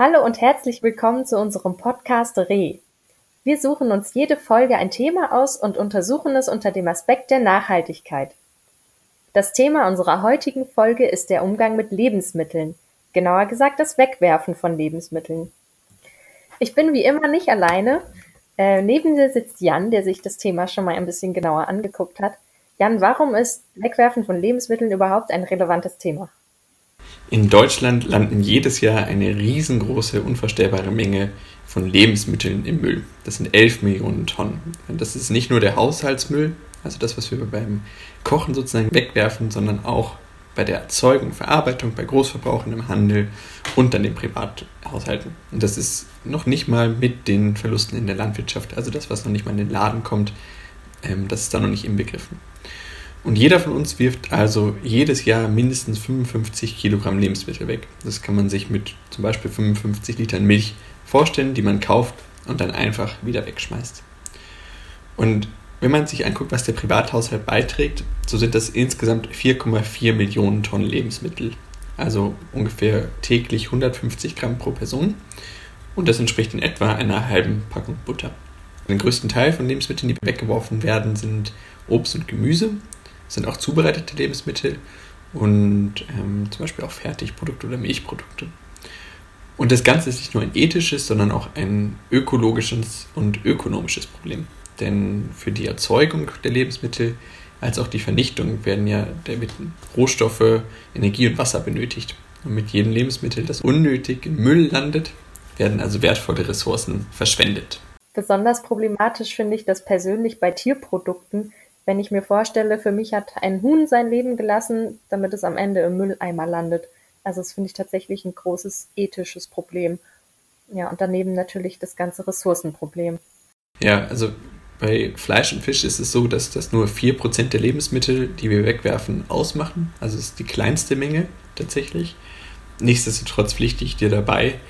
Hallo und herzlich willkommen zu unserem Podcast Re. Wir suchen uns jede Folge ein Thema aus und untersuchen es unter dem Aspekt der Nachhaltigkeit. Das Thema unserer heutigen Folge ist der Umgang mit Lebensmitteln, genauer gesagt das Wegwerfen von Lebensmitteln. Ich bin wie immer nicht alleine. Äh, neben mir sitzt Jan, der sich das Thema schon mal ein bisschen genauer angeguckt hat. Jan, warum ist Wegwerfen von Lebensmitteln überhaupt ein relevantes Thema? In Deutschland landen jedes Jahr eine riesengroße, unvorstellbare Menge von Lebensmitteln im Müll. Das sind 11 Millionen Tonnen. Das ist nicht nur der Haushaltsmüll, also das, was wir beim Kochen sozusagen wegwerfen, sondern auch bei der Erzeugung, Verarbeitung, bei Großverbrauchern im Handel und dann den Privathaushalten. Und das ist noch nicht mal mit den Verlusten in der Landwirtschaft, also das, was noch nicht mal in den Laden kommt, ähm, das ist da noch nicht inbegriffen. Und jeder von uns wirft also jedes Jahr mindestens 55 Kilogramm Lebensmittel weg. Das kann man sich mit zum Beispiel 55 Litern Milch vorstellen, die man kauft und dann einfach wieder wegschmeißt. Und wenn man sich anguckt, was der Privathaushalt beiträgt, so sind das insgesamt 4,4 Millionen Tonnen Lebensmittel. Also ungefähr täglich 150 Gramm pro Person. Und das entspricht in etwa einer halben Packung Butter. Den größten Teil von Lebensmitteln, die weggeworfen werden, sind Obst und Gemüse sind auch zubereitete Lebensmittel und ähm, zum Beispiel auch Fertigprodukte oder Milchprodukte. Und das Ganze ist nicht nur ein ethisches, sondern auch ein ökologisches und ökonomisches Problem. Denn für die Erzeugung der Lebensmittel als auch die Vernichtung werden ja Rohstoffe, Energie und Wasser benötigt. Und mit jedem Lebensmittel, das unnötig im Müll landet, werden also wertvolle Ressourcen verschwendet. Besonders problematisch finde ich das persönlich bei Tierprodukten, wenn ich mir vorstelle, für mich hat ein Huhn sein Leben gelassen, damit es am Ende im Mülleimer landet. Also das finde ich tatsächlich ein großes ethisches Problem. Ja, und daneben natürlich das ganze Ressourcenproblem. Ja, also bei Fleisch und Fisch ist es so, dass das nur 4% der Lebensmittel, die wir wegwerfen, ausmachen. Also es ist die kleinste Menge tatsächlich. Nichtsdestotrotz pflichte ich dir dabei.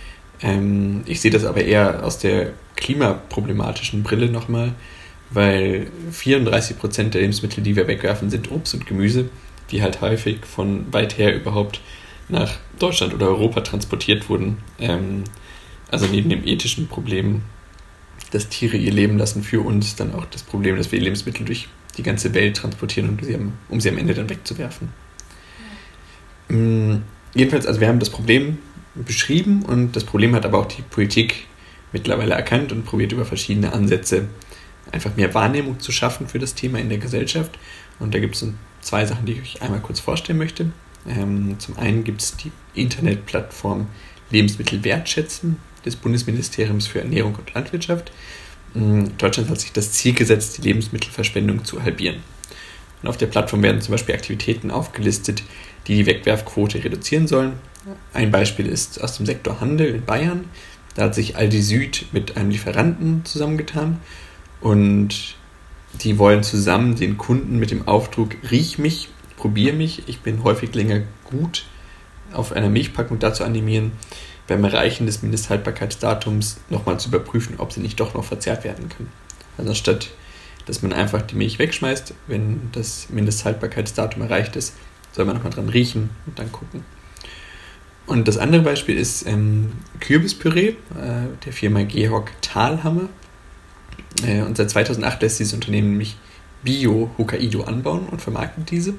Ähm, ich sehe das aber eher aus der klimaproblematischen Brille nochmal weil 34 Prozent der Lebensmittel, die wir wegwerfen, sind Obst und Gemüse, die halt häufig von weit her überhaupt nach Deutschland oder Europa transportiert wurden. Ähm, also neben dem ethischen Problem, dass Tiere ihr Leben lassen, für uns dann auch das Problem, dass wir Lebensmittel durch die ganze Welt transportieren, um sie am, um sie am Ende dann wegzuwerfen. Mhm. Jedenfalls, also wir haben das Problem beschrieben und das Problem hat aber auch die Politik mittlerweile erkannt und probiert über verschiedene Ansätze einfach mehr Wahrnehmung zu schaffen für das Thema in der Gesellschaft. Und da gibt es zwei Sachen, die ich euch einmal kurz vorstellen möchte. Ähm, zum einen gibt es die Internetplattform Lebensmittel wertschätzen des Bundesministeriums für Ernährung und Landwirtschaft. Ähm, Deutschland hat sich das Ziel gesetzt, die Lebensmittelverschwendung zu halbieren. Und auf der Plattform werden zum Beispiel Aktivitäten aufgelistet, die die Wegwerfquote reduzieren sollen. Ein Beispiel ist aus dem Sektor Handel in Bayern. Da hat sich Aldi Süd mit einem Lieferanten zusammengetan und die wollen zusammen den Kunden mit dem Aufdruck Riech mich, probier mich, ich bin häufig länger gut auf einer Milchpackung dazu animieren, beim Erreichen des Mindesthaltbarkeitsdatums nochmal zu überprüfen, ob sie nicht doch noch verzehrt werden können. Also anstatt dass man einfach die Milch wegschmeißt, wenn das Mindesthaltbarkeitsdatum erreicht ist, soll man nochmal dran riechen und dann gucken. Und das andere Beispiel ist ähm, Kürbispüree äh, der Firma Georg Thalhammer. Äh, und seit 2008 lässt dieses Unternehmen nämlich Bio-Hokkaido anbauen und vermarktet diese.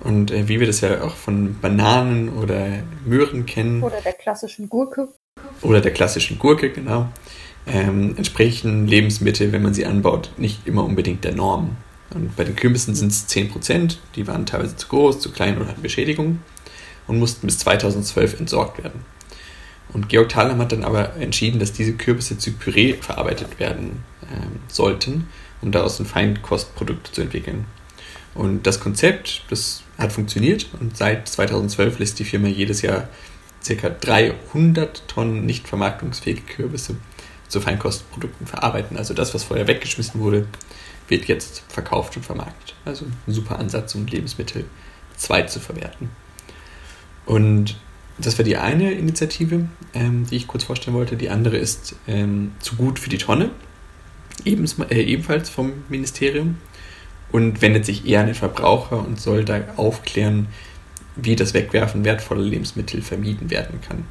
Und äh, wie wir das ja auch von Bananen oder Möhren kennen. Oder der klassischen Gurke. Oder der klassischen Gurke, genau. Ähm, entsprechen Lebensmittel, wenn man sie anbaut, nicht immer unbedingt der Norm. Und bei den Kürbissen sind es 10%, die waren teilweise zu groß, zu klein oder hatten Beschädigungen und mussten bis 2012 entsorgt werden. Und Georg Thalheim hat dann aber entschieden, dass diese Kürbisse zu Püree verarbeitet werden ähm, sollten, um daraus ein Feinkostprodukt zu entwickeln. Und das Konzept, das hat funktioniert und seit 2012 lässt die Firma jedes Jahr ca. 300 Tonnen nicht vermarktungsfähige Kürbisse zu Feinkostprodukten verarbeiten. Also das, was vorher weggeschmissen wurde, wird jetzt verkauft und vermarktet. Also ein super Ansatz, um Lebensmittel zweit zu verwerten. Und das war die eine Initiative, ähm, die ich kurz vorstellen wollte. Die andere ist ähm, zu gut für die Tonne, ebens, äh, ebenfalls vom Ministerium und wendet sich eher an den Verbraucher und soll da aufklären, wie das Wegwerfen wertvoller Lebensmittel vermieden werden kann.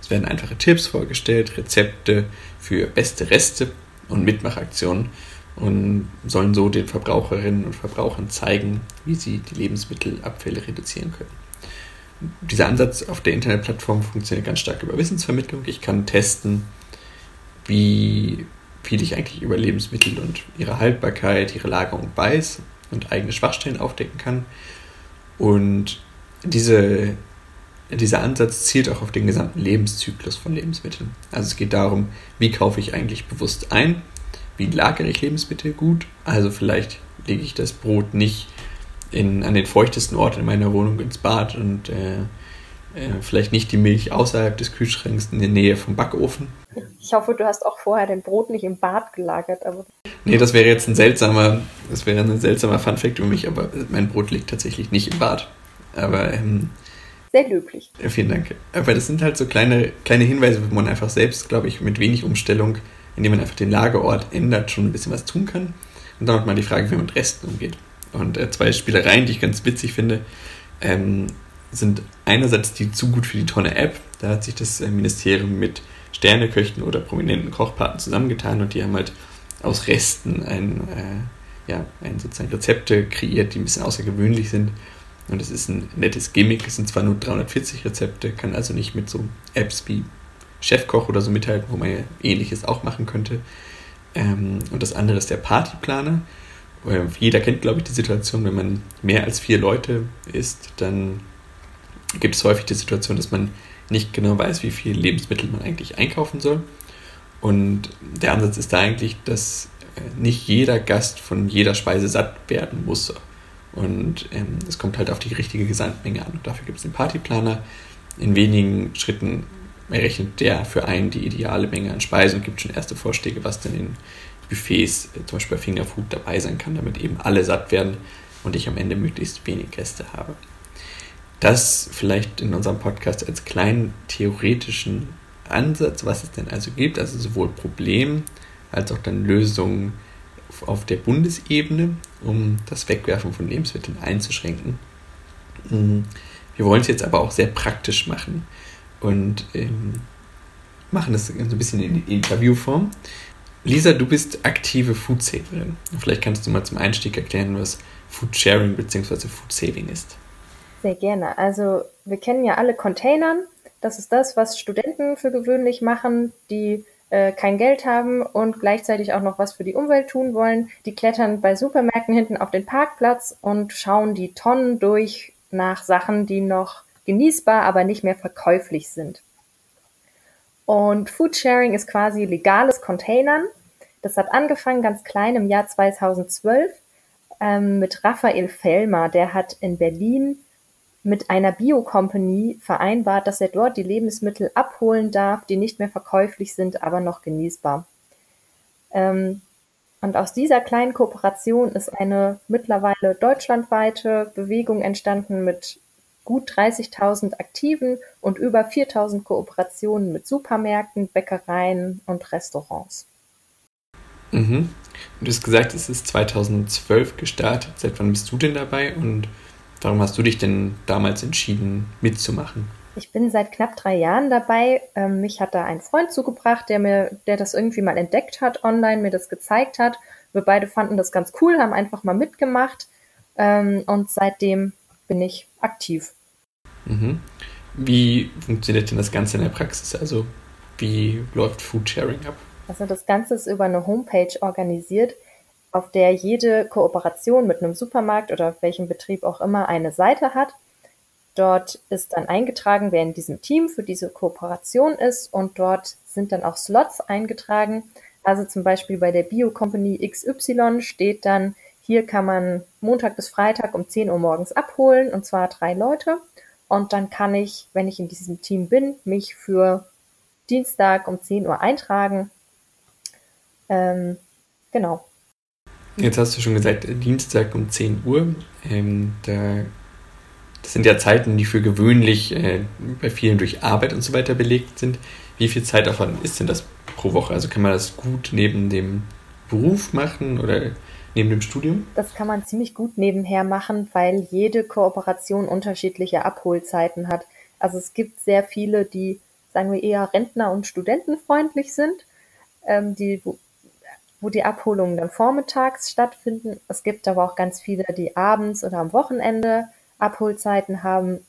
Es werden einfache Tipps vorgestellt, Rezepte für beste Reste und Mitmachaktionen und sollen so den Verbraucherinnen und Verbrauchern zeigen, wie sie die Lebensmittelabfälle reduzieren können. Dieser Ansatz auf der Internetplattform funktioniert ganz stark über Wissensvermittlung. Ich kann testen, wie viel ich eigentlich über Lebensmittel und ihre Haltbarkeit, ihre Lagerung weiß und eigene Schwachstellen aufdecken kann. Und diese, dieser Ansatz zielt auch auf den gesamten Lebenszyklus von Lebensmitteln. Also es geht darum, wie kaufe ich eigentlich bewusst ein, wie lagere ich Lebensmittel gut. Also vielleicht lege ich das Brot nicht in, an den feuchtesten Ort in meiner Wohnung ins Bad und äh, äh, vielleicht nicht die Milch außerhalb des Kühlschranks in der Nähe vom Backofen. Ich hoffe, du hast auch vorher dein Brot nicht im Bad gelagert. Aber nee, das wäre jetzt ein seltsamer, das wäre ein seltsamer Funfact für mich, aber mein Brot liegt tatsächlich nicht im Bad. Aber ähm, sehr löblich. Vielen Dank. Aber das sind halt so kleine, kleine Hinweise, wo man einfach selbst, glaube ich, mit wenig Umstellung, indem man einfach den Lagerort ändert, schon ein bisschen was tun kann. Und dann hat man die Frage, wie man mit Resten umgeht. Und äh, zwei Spielereien, die ich ganz witzig finde, ähm, sind einerseits die zu gut für die Tonne App. Da hat sich das äh, Ministerium mit Sterneköchen oder prominenten Kochpaten zusammengetan und die haben halt aus Resten ein, äh, ja, ein sozusagen Rezepte kreiert, die ein bisschen außergewöhnlich sind. Und es ist ein nettes Gimmick. Es sind zwar nur 340 Rezepte, kann also nicht mit so Apps wie Chefkoch oder so mithalten, wo man ja ähnliches auch machen könnte. Ähm, und das andere ist der Partyplaner. Jeder kennt, glaube ich, die Situation, wenn man mehr als vier Leute ist, dann gibt es häufig die Situation, dass man nicht genau weiß, wie viel Lebensmittel man eigentlich einkaufen soll. Und der Ansatz ist da eigentlich, dass äh, nicht jeder Gast von jeder Speise satt werden muss. Und ähm, es kommt halt auf die richtige Gesamtmenge an. Und dafür gibt es den Partyplaner. In wenigen Schritten errechnet der für einen die ideale Menge an Speisen und gibt schon erste Vorschläge, was denn in Buffets, äh, zum Beispiel bei Fingerfood, dabei sein kann, damit eben alle satt werden und ich am Ende möglichst wenig Gäste habe. Das vielleicht in unserem Podcast als kleinen theoretischen Ansatz, was es denn also gibt, also sowohl Problem als auch dann Lösungen auf der Bundesebene, um das Wegwerfen von Lebensmitteln einzuschränken. Mm, wir wollen es jetzt aber auch sehr praktisch machen und ähm, machen das so ein bisschen in Interviewform. Lisa, du bist aktive Foodsaverin. Vielleicht kannst du mal zum Einstieg erklären, was Food Sharing bzw. Food Saving ist. Sehr gerne. Also wir kennen ja alle Containern. Das ist das, was Studenten für gewöhnlich machen, die äh, kein Geld haben und gleichzeitig auch noch was für die Umwelt tun wollen. Die klettern bei Supermärkten hinten auf den Parkplatz und schauen die Tonnen durch nach Sachen, die noch genießbar, aber nicht mehr verkäuflich sind. Und Foodsharing ist quasi legales Containern. Das hat angefangen ganz klein im Jahr 2012 ähm, mit Raphael Fellmer. Der hat in Berlin mit einer Bio-Company vereinbart, dass er dort die Lebensmittel abholen darf, die nicht mehr verkäuflich sind, aber noch genießbar. Ähm, und aus dieser kleinen Kooperation ist eine mittlerweile deutschlandweite Bewegung entstanden mit gut 30.000 Aktiven und über 4.000 Kooperationen mit Supermärkten, Bäckereien und Restaurants. Mhm. Du hast gesagt, es ist 2012 gestartet. Seit wann bist du denn dabei und warum hast du dich denn damals entschieden, mitzumachen? Ich bin seit knapp drei Jahren dabei. Ähm, mich hat da ein Freund zugebracht, der mir, der das irgendwie mal entdeckt hat, online mir das gezeigt hat. Wir beide fanden das ganz cool, haben einfach mal mitgemacht ähm, und seitdem bin ich aktiv. Mhm. Wie funktioniert denn das Ganze in der Praxis? Also wie läuft Foodsharing ab? Also das Ganze ist über eine Homepage organisiert, auf der jede Kooperation mit einem Supermarkt oder welchem Betrieb auch immer eine Seite hat. Dort ist dann eingetragen, wer in diesem Team für diese Kooperation ist und dort sind dann auch Slots eingetragen. Also zum Beispiel bei der Bio Company XY steht dann, hier kann man Montag bis Freitag um 10 Uhr morgens abholen und zwar drei Leute. Und dann kann ich, wenn ich in diesem Team bin, mich für Dienstag um 10 Uhr eintragen. Ähm, genau. Jetzt hast du schon gesagt, Dienstag um 10 Uhr. Ähm, da, das sind ja Zeiten, die für gewöhnlich äh, bei vielen durch Arbeit und so weiter belegt sind. Wie viel Zeitaufwand ist denn das pro Woche? Also kann man das gut neben dem Beruf machen oder neben dem Studium? Das kann man ziemlich gut nebenher machen, weil jede Kooperation unterschiedliche Abholzeiten hat. Also es gibt sehr viele, die sagen wir eher Rentner- und Studentenfreundlich sind, ähm, die, wo die Abholungen dann vormittags stattfinden. Es gibt aber auch ganz viele, die abends oder am Wochenende Abholzeiten haben.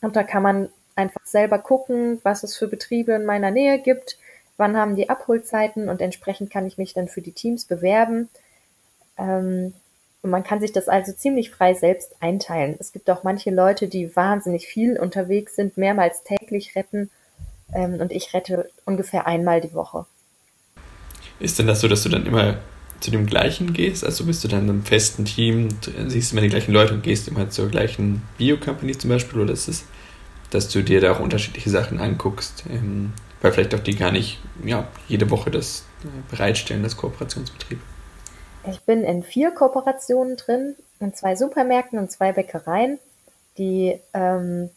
Und da kann man einfach selber gucken, was es für Betriebe in meiner Nähe gibt, wann haben die Abholzeiten und entsprechend kann ich mich dann für die Teams bewerben. Ähm, und man kann sich das also ziemlich frei selbst einteilen. Es gibt auch manche Leute, die wahnsinnig viel unterwegs sind, mehrmals täglich retten. Ähm, und ich rette ungefähr einmal die Woche. Ist denn das so, dass du dann immer zu dem gleichen gehst? Also bist du dann in einem festen Team, siehst immer die gleichen Leute und gehst immer zur gleichen Bio-Company zum Beispiel? Oder ist es, dass du dir da auch unterschiedliche Sachen anguckst? Ähm, weil vielleicht auch die gar nicht ja, jede Woche das äh, bereitstellen, das Kooperationsbetrieb. Ich bin in vier Kooperationen drin, in zwei Supermärkten und zwei Bäckereien, die ähm,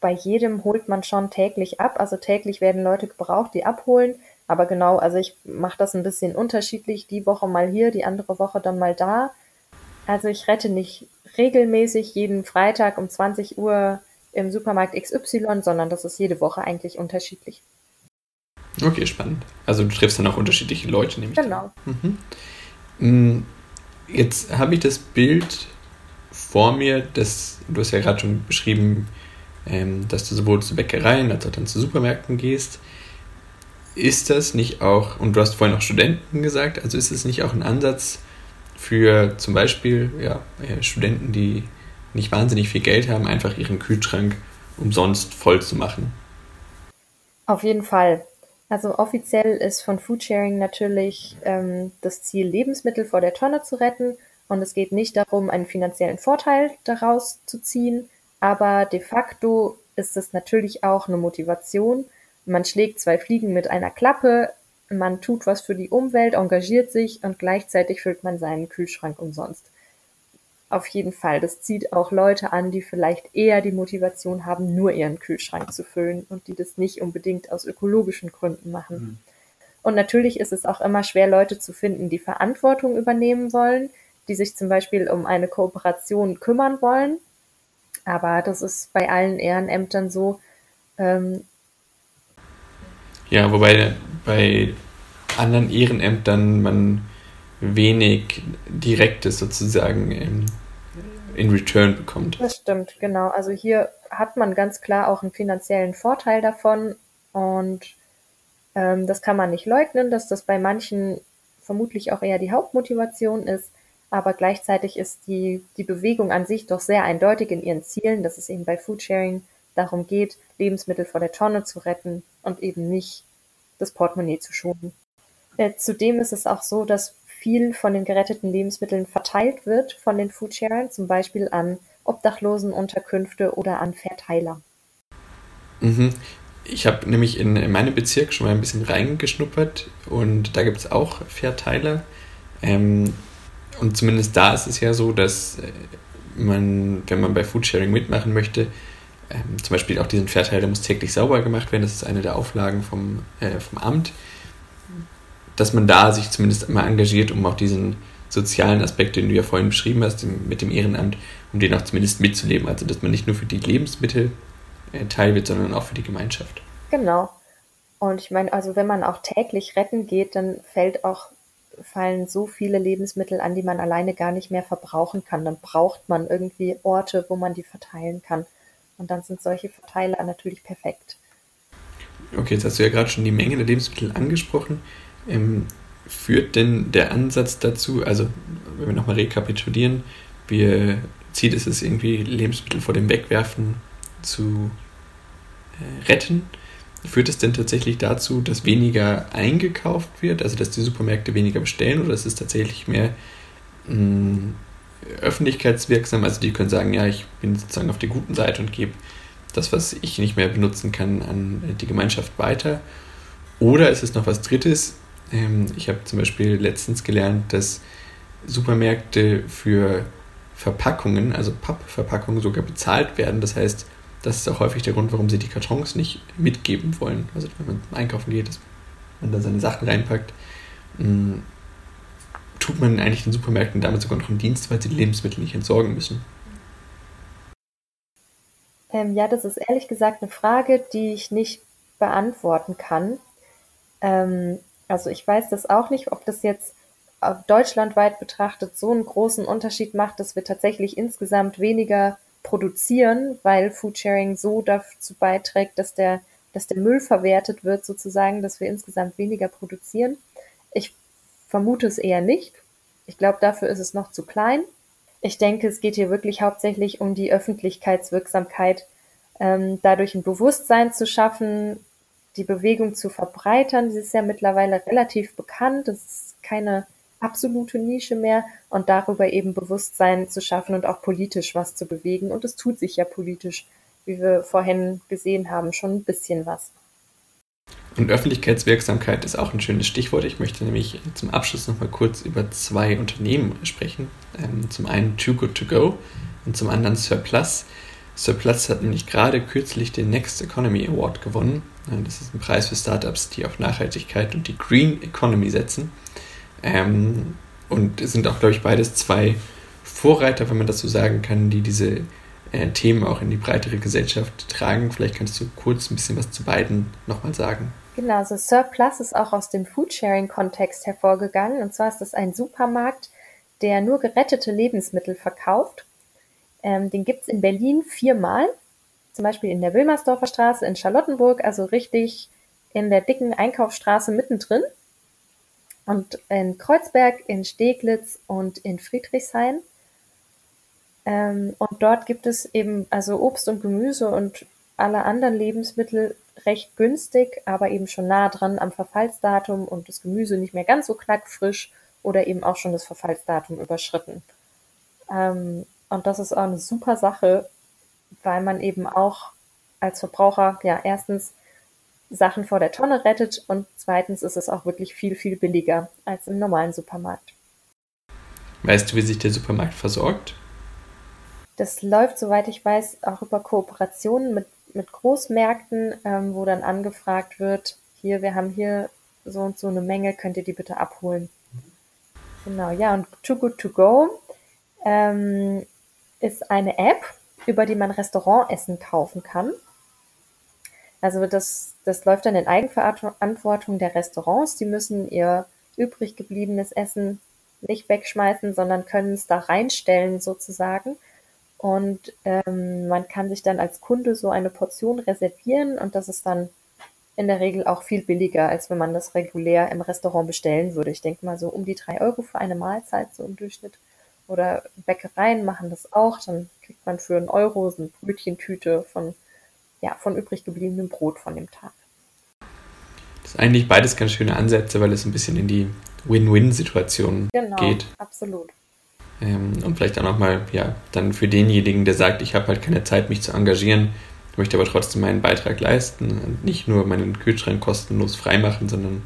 bei jedem holt man schon täglich ab. Also täglich werden Leute gebraucht, die abholen. Aber genau, also ich mache das ein bisschen unterschiedlich. Die Woche mal hier, die andere Woche dann mal da. Also ich rette nicht regelmäßig jeden Freitag um 20 Uhr im Supermarkt XY, sondern das ist jede Woche eigentlich unterschiedlich. Okay, spannend. Also du triffst dann auch unterschiedliche Leute, nämlich. Genau. Mhm. Mm, jetzt habe ich das Bild vor mir, das, du hast ja gerade schon beschrieben, ähm, dass du sowohl zu Bäckereien als auch dann zu Supermärkten gehst. Ist das nicht auch, und du hast vorhin auch Studenten gesagt, also ist es nicht auch ein Ansatz für zum Beispiel ja, äh, Studenten, die nicht wahnsinnig viel Geld haben, einfach ihren Kühlschrank umsonst voll zu machen? Auf jeden Fall. Also offiziell ist von Foodsharing natürlich ähm, das Ziel, Lebensmittel vor der Tonne zu retten. Und es geht nicht darum, einen finanziellen Vorteil daraus zu ziehen. Aber de facto ist es natürlich auch eine Motivation. Man schlägt zwei Fliegen mit einer Klappe. Man tut was für die Umwelt, engagiert sich und gleichzeitig füllt man seinen Kühlschrank umsonst. Auf jeden Fall. Das zieht auch Leute an, die vielleicht eher die Motivation haben, nur ihren Kühlschrank zu füllen und die das nicht unbedingt aus ökologischen Gründen machen. Mhm. Und natürlich ist es auch immer schwer, Leute zu finden, die Verantwortung übernehmen wollen, die sich zum Beispiel um eine Kooperation kümmern wollen. Aber das ist bei allen Ehrenämtern so. Ähm ja, wobei bei anderen Ehrenämtern man wenig Direktes sozusagen in, in Return bekommt. Das stimmt, genau. Also hier hat man ganz klar auch einen finanziellen Vorteil davon und ähm, das kann man nicht leugnen, dass das bei manchen vermutlich auch eher die Hauptmotivation ist, aber gleichzeitig ist die, die Bewegung an sich doch sehr eindeutig in ihren Zielen, dass es eben bei Foodsharing darum geht, Lebensmittel vor der Tonne zu retten und eben nicht das Portemonnaie zu schonen. Äh, zudem ist es auch so, dass viel von den geretteten Lebensmitteln verteilt wird von den Foodsharern, zum Beispiel an Obdachlosenunterkünfte oder an Verteiler. Mhm. Ich habe nämlich in, in meinem Bezirk schon mal ein bisschen reingeschnuppert und da gibt es auch Verteiler. Ähm, und zumindest da ist es ja so, dass äh, man, wenn man bei Foodsharing mitmachen möchte, ähm, zum Beispiel auch diesen Verteiler muss täglich sauber gemacht werden. Das ist eine der Auflagen vom, äh, vom Amt dass man da sich zumindest immer engagiert, um auch diesen sozialen Aspekt, den du ja vorhin beschrieben hast, mit dem Ehrenamt, um den auch zumindest mitzuleben. Also, dass man nicht nur für die Lebensmittel äh, teil wird, sondern auch für die Gemeinschaft. Genau. Und ich meine, also wenn man auch täglich retten geht, dann fällt auch, fallen so viele Lebensmittel an, die man alleine gar nicht mehr verbrauchen kann. Dann braucht man irgendwie Orte, wo man die verteilen kann. Und dann sind solche Verteiler natürlich perfekt. Okay, jetzt hast du ja gerade schon die Menge der Lebensmittel angesprochen. Ähm, führt denn der Ansatz dazu, also wenn wir nochmal rekapitulieren, wir Ziel ist es irgendwie, Lebensmittel vor dem Wegwerfen zu äh, retten. Führt es denn tatsächlich dazu, dass weniger eingekauft wird, also dass die Supermärkte weniger bestellen oder ist es tatsächlich mehr mh, mm, öffentlichkeitswirksam? Also die können sagen, ja, ich bin sozusagen auf der guten Seite und gebe das, was ich nicht mehr benutzen kann, an die Gemeinschaft weiter. Oder ist es noch was Drittes? Ähm, ich habe zum Beispiel letztens gelernt, dass Supermärkte für Verpackungen, also Pappverpackungen, sogar bezahlt werden. Das heißt, das ist auch häufig der Grund, warum sie die Kartons nicht mitgeben wollen. Also wenn man einkaufen geht, dass man da seine Sachen reinpackt, mm, tut man eigentlich den Supermärkten damit sogar noch einen Dienst, weil sie die Lebensmittel nicht entsorgen müssen. Ähm, ja, das ist ehrlich gesagt eine Frage, die ich nicht beantworten kann. Ähm, also ich weiß das auch nicht, ob das jetzt deutschlandweit betrachtet so einen großen Unterschied macht, dass wir tatsächlich insgesamt weniger produzieren, weil Foodsharing so dazu beiträgt, dass der, dass der Müll verwertet wird, sozusagen, dass wir insgesamt weniger produzieren. Ich vermute es eher nicht. Ich glaube, dafür ist es noch zu klein. Ich denke, es geht hier wirklich hauptsächlich um die Öffentlichkeitswirksamkeit, ähm, dadurch ein Bewusstsein zu schaffen, die Bewegung zu verbreitern. Sie ist ja mittlerweile relativ bekannt. Es ist keine absolute Nische mehr und darüber eben Bewusstsein zu schaffen und auch politisch was zu bewegen. Und es tut sich ja politisch, wie wir vorhin gesehen haben, schon ein bisschen was. Und Öffentlichkeitswirksamkeit ist auch ein schönes Stichwort. Ich möchte nämlich zum Abschluss noch mal kurz über zwei Unternehmen sprechen. Ähm, zum einen Too Good To Go und zum anderen Surplus. Surplus hat nämlich gerade kürzlich den Next Economy Award gewonnen. Das ist ein Preis für Startups, die auf Nachhaltigkeit und die Green Economy setzen. Ähm, und sind auch, glaube ich, beides zwei Vorreiter, wenn man das so sagen kann, die diese äh, Themen auch in die breitere Gesellschaft tragen. Vielleicht kannst du kurz ein bisschen was zu beiden nochmal sagen. Genau, also Surplus ist auch aus dem Foodsharing-Kontext hervorgegangen. Und zwar ist das ein Supermarkt, der nur gerettete Lebensmittel verkauft. Ähm, den gibt es in Berlin viermal. Zum Beispiel in der Wilmersdorfer Straße in Charlottenburg, also richtig in der dicken Einkaufsstraße mittendrin. Und in Kreuzberg, in Steglitz und in Friedrichshain. Ähm, und dort gibt es eben also Obst und Gemüse und alle anderen Lebensmittel recht günstig, aber eben schon nah dran am Verfallsdatum und das Gemüse nicht mehr ganz so knackfrisch oder eben auch schon das Verfallsdatum überschritten. Ähm, und das ist auch eine super Sache, weil man eben auch als Verbraucher ja erstens Sachen vor der Tonne rettet und zweitens ist es auch wirklich viel, viel billiger als im normalen Supermarkt. Weißt du, wie sich der Supermarkt versorgt? Das läuft, soweit ich weiß, auch über Kooperationen mit, mit Großmärkten, ähm, wo dann angefragt wird, hier, wir haben hier so und so eine Menge, könnt ihr die bitte abholen. Genau, ja, und Too Good To Go ähm, ist eine App, über die man Restaurantessen kaufen kann. Also das, das läuft dann in Eigenverantwortung der Restaurants. Die müssen ihr übrig gebliebenes Essen nicht wegschmeißen, sondern können es da reinstellen sozusagen. Und ähm, man kann sich dann als Kunde so eine Portion reservieren und das ist dann in der Regel auch viel billiger, als wenn man das regulär im Restaurant bestellen würde. Ich denke mal so um die drei Euro für eine Mahlzeit, so im Durchschnitt. Oder Bäckereien machen das auch. Dann kriegt man für einen Euro so eine Brötchentüte von ja, von übrig gebliebenem Brot von dem Tag. Das ist eigentlich beides ganz schöne Ansätze, weil es ein bisschen in die Win-Win-Situation genau, geht. Absolut. Ähm, und vielleicht auch nochmal, ja, dann für denjenigen, der sagt, ich habe halt keine Zeit, mich zu engagieren, möchte aber trotzdem meinen Beitrag leisten und nicht nur meinen Kühlschrank kostenlos freimachen, sondern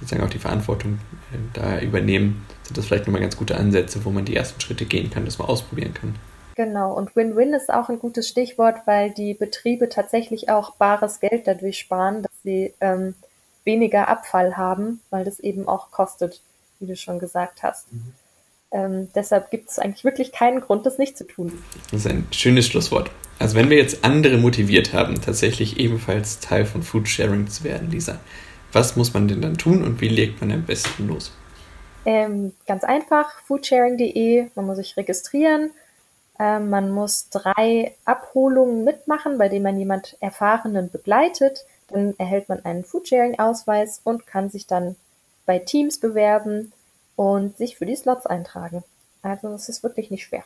sozusagen auch die Verantwortung äh, da übernehmen, sind das vielleicht nochmal ganz gute Ansätze, wo man die ersten Schritte gehen kann, das mal ausprobieren kann. Genau, und Win-Win ist auch ein gutes Stichwort, weil die Betriebe tatsächlich auch bares Geld dadurch sparen, dass sie ähm, weniger Abfall haben, weil das eben auch kostet, wie du schon gesagt hast. Mhm. Ähm, deshalb gibt es eigentlich wirklich keinen Grund, das nicht zu tun. Das ist ein schönes Schlusswort. Also wenn wir jetzt andere motiviert haben, tatsächlich ebenfalls Teil von Foodsharing zu werden, Lisa, was muss man denn dann tun und wie legt man am besten los? Ähm, ganz einfach, foodsharing.de, man muss sich registrieren, ähm, man muss drei Abholungen mitmachen, bei denen man jemand Erfahrenen begleitet. Dann erhält man einen Foodsharing-Ausweis und kann sich dann bei Teams bewerben und sich für die Slots eintragen. Also es ist wirklich nicht schwer.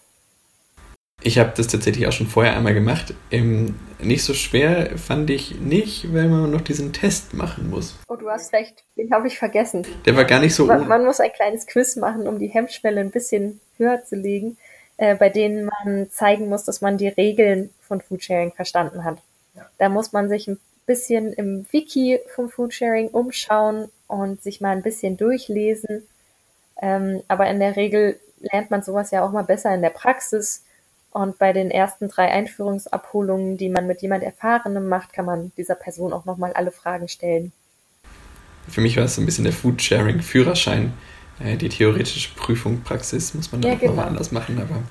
Ich habe das tatsächlich auch schon vorher einmal gemacht. Ähm, nicht so schwer fand ich nicht, weil man noch diesen Test machen muss. Oh, du hast recht. Den habe ich vergessen. Der war gar nicht so. Man, man, muss ein kleines Quiz machen, um die Hemmschwelle ein bisschen höher zu legen äh, bei denen man zeigen muss, dass man die Regeln von Foodsharing verstanden hat. Ja. Da muss man sich ein bisschen im Wiki vom Foodsharing umschauen und sich mal ein bisschen durchlesen. Ähm, aber in der Regel lernt man sowas ja auch mal besser in der Praxis. Und bei den ersten drei Einführungsabholungen, die man mit jemand Erfahrenem macht, kann man dieser Person auch nochmal alle Fragen stellen. Für mich war es so ein bisschen der Foodsharing-Führerschein. Äh, die theoretische Prüfung, Praxis muss man dann ja, genau. nochmal anders machen, aber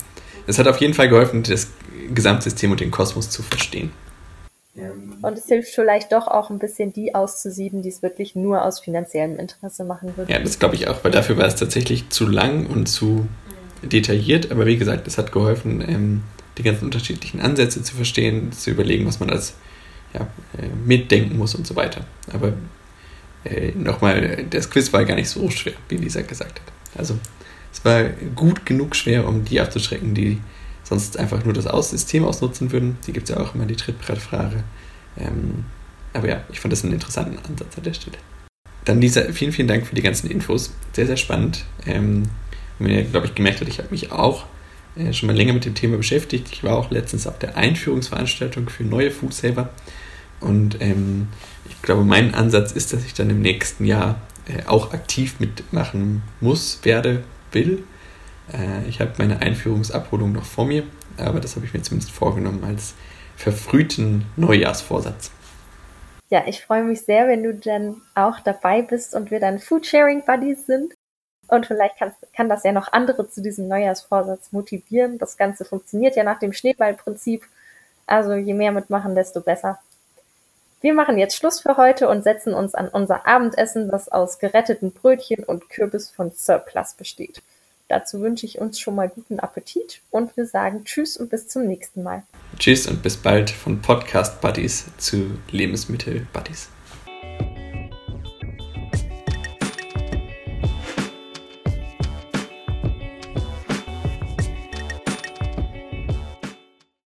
es hat auf jeden Fall geholfen, das Gesamtsystem und den Kosmos zu verstehen. Und es hilft vielleicht doch auch ein bisschen, die auszusieben, die es wirklich nur aus finanziellem Interesse machen würden. Ja, das glaube ich auch, weil dafür war es tatsächlich zu lang und zu detailliert. Aber wie gesagt, es hat geholfen, ähm, die ganzen unterschiedlichen Ansätze zu verstehen, zu überlegen, was man als ja, äh, mitdenken muss und so weiter. Aber äh, nochmal, das Quiz war gar nicht so schwer, wie Lisa gesagt hat. Also es war gut genug schwer, um die abzuschrecken, die sonst einfach nur das System ausnutzen würden. Die gibt es ja auch immer, die Trittbrettfrage. Ähm, aber ja, ich fand das einen interessanten Ansatz an der Stelle. Dann Lisa, vielen, vielen Dank für die ganzen Infos. Sehr, sehr spannend. Ähm, wenn ihr, glaube ich, gemerkt habt, ich habe mich auch äh, schon mal länger mit dem Thema beschäftigt. Ich war auch letztens auf der Einführungsveranstaltung für neue Foodsaver. Und ähm, ich glaube, mein Ansatz ist, dass ich dann im nächsten Jahr äh, auch aktiv mitmachen muss, werde, will. Äh, ich habe meine Einführungsabholung noch vor mir, aber das habe ich mir zumindest vorgenommen als verfrühten Neujahrsvorsatz. Ja, ich freue mich sehr, wenn du dann auch dabei bist und wir dann Foodsharing Buddies sind. Und vielleicht kann, kann das ja noch andere zu diesem Neujahrsvorsatz motivieren. Das Ganze funktioniert ja nach dem Schneeballprinzip. Also je mehr mitmachen, desto besser. Wir machen jetzt Schluss für heute und setzen uns an unser Abendessen, das aus geretteten Brötchen und Kürbis von Surplus besteht. Dazu wünsche ich uns schon mal guten Appetit und wir sagen Tschüss und bis zum nächsten Mal. Tschüss und bis bald von Podcast Buddies zu Lebensmittel Buddies.